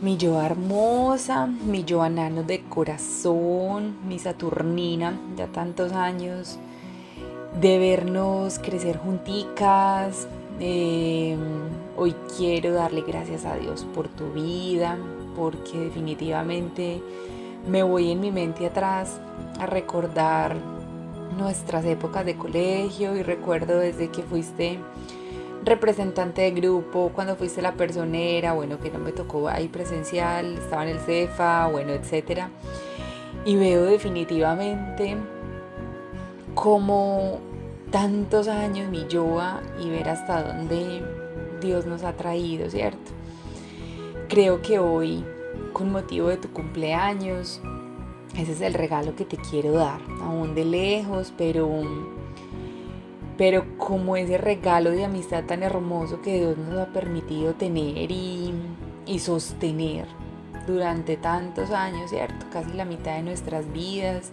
mi yo hermosa, mi yo anano de corazón, mi Saturnina, ya tantos años de vernos crecer junticas. Em, hoy quiero darle gracias a Dios por tu vida, porque definitivamente me voy en mi mente atrás a recordar nuestras épocas de colegio y recuerdo desde que fuiste representante de grupo, cuando fuiste la personera, bueno, que no me tocó ahí presencial, estaba en el CEFA, bueno, etcétera. Y veo definitivamente como tantos años mi yoga y ver hasta dónde Dios nos ha traído, ¿cierto? Creo que hoy, con motivo de tu cumpleaños, ese es el regalo que te quiero dar, aún de lejos, pero pero como ese regalo de amistad tan hermoso que Dios nos ha permitido tener y, sostener durante tantos años, ¿cierto? Casi la mitad de nuestras vidas,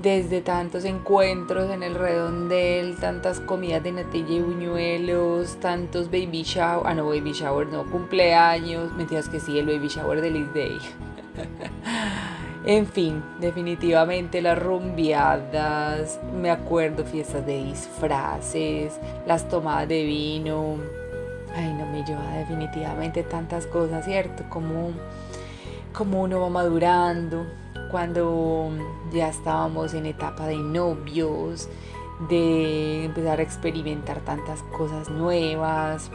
desde tantos encuentros en el redondel, tantas comidas de natilla y buñuelos, tantos baby shower, ah no, baby shower no, cumpleaños, mentiras que sí, el baby shower de Liz Day. En fin, definitivamente las rumbiadas, me acuerdo fiestas de disfraces, las tomadas de vino. Ay, no me lleva definitivamente tantas cosas, ¿cierto? Como, como uno va madurando, cuando ya estábamos en etapa de novios, de empezar a experimentar tantas cosas nuevas,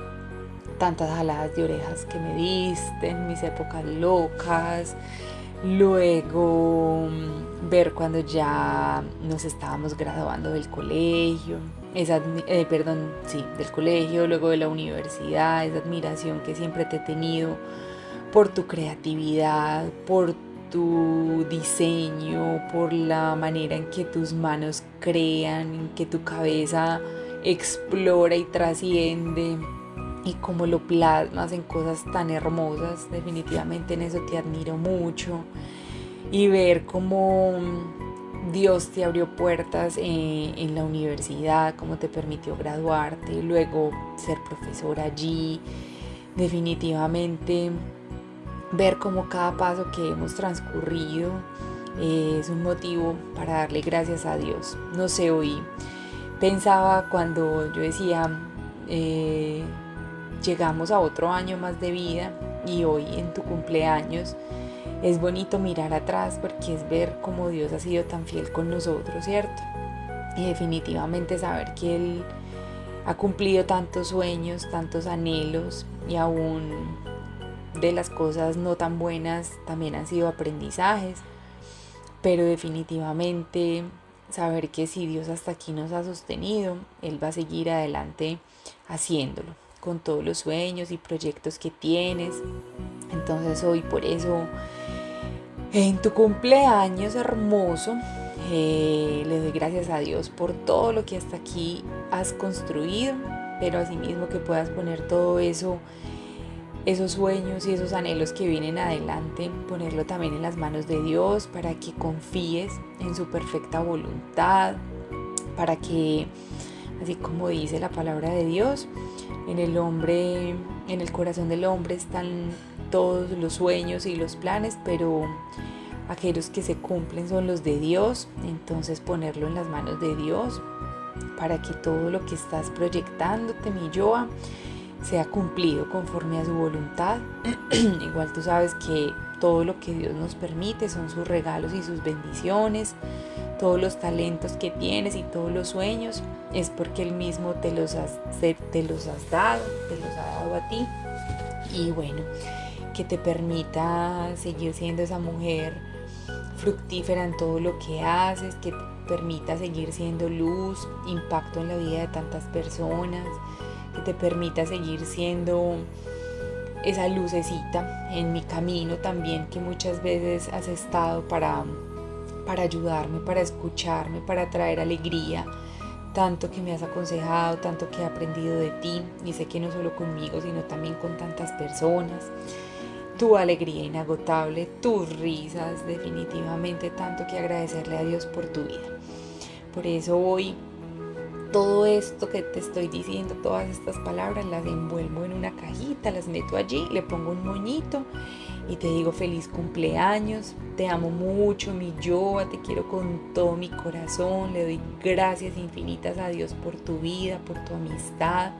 tantas jaladas de orejas que me diste en mis épocas locas, Luego mm, ver cuando ya nos estábamos graduando del colegio, esa, eh, perdón, sí, del colegio, luego de la universidad, esa admiración que siempre te he tenido por tu creatividad, por tu diseño, por la manera en que tus manos crean, en que tu cabeza explora y trasciende y cómo lo plasmas en cosas tan hermosas. Definitivamente en eso te admiro mucho. Y ver cómo Dios te abrió puertas en, la universidad, cómo te permitió graduarte, luego ser profesor allí. Definitivamente ver cómo cada paso que hemos transcurrido es un motivo para darle gracias a Dios. No sé, hoy pensaba cuando yo decía, eh, llegamos a otro año más de vida y hoy en tu cumpleaños es bonito mirar atrás porque es ver cómo Dios ha sido tan fiel con nosotros, ¿cierto? Y definitivamente saber que Él ha cumplido tantos sueños, tantos anhelos y aún de las cosas no tan buenas también han sido aprendizajes, pero definitivamente saber que si Dios hasta aquí nos ha sostenido, Él va a seguir adelante haciéndolo con todos los sueños y proyectos que tienes. Entonces hoy por eso, en tu cumpleaños hermoso, eh, le doy gracias a Dios por todo lo que hasta aquí has construido, pero asimismo que puedas poner todo eso, esos sueños y esos anhelos que vienen adelante, ponerlo también en las manos de Dios para que confíes en su perfecta voluntad, para que, así como dice la palabra de Dios, en el hombre, en el corazón del hombre están todos los sueños y los planes, pero aquellos que se cumplen son los de Dios, entonces ponerlo en las manos de Dios para que todo lo que estás proyectándote, mi Yoa, sea cumplido conforme a su voluntad. Igual tú sabes que todo lo que Dios nos permite son sus regalos y sus bendiciones todos los talentos que tienes y todos los sueños, es porque Él mismo te los, has, te los dado, te los ha dado a ti. Y bueno, que te permita seguir siendo esa mujer fructífera en todo lo que haces, que te permita seguir siendo luz, impacto en la vida de tantas personas, que te permita seguir siendo esa lucecita en mi camino también que muchas veces has estado para para ayudarme, para escucharme, para traer alegría. Tanto que me has aconsejado, tanto que he aprendido de ti y sé que no solo conmigo, sino también con tantas personas. Tu alegría inagotable, tus risas, definitivamente tanto que agradecerle a Dios por tu vida. Por eso hoy todo esto que te estoy diciendo, todas estas palabras las envuelvo en una cajita, las meto allí, le pongo un moñito y te digo feliz cumpleaños, te amo mucho, mi yo, te quiero con todo mi corazón, le doy gracias infinitas a Dios por tu vida, por tu amistad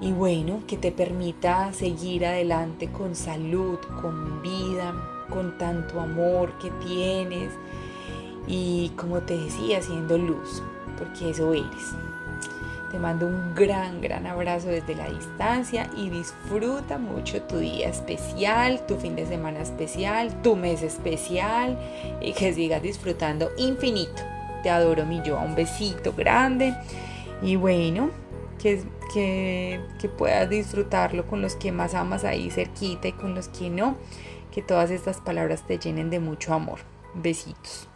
y bueno, que te permita seguir adelante con salud, con vida, con tanto amor que tienes y como te decía, siendo luz, porque eso eres. Te mando un gran, gran abrazo desde la distancia y disfruta mucho tu día especial, tu fin de semana especial, tu mes especial y que sigas disfrutando infinito. Te adoro mi yo, un besito grande y bueno, que, que, que puedas disfrutarlo con los que más amas ahí cerquita y con los que no, que todas estas palabras te llenen de mucho amor. Besitos.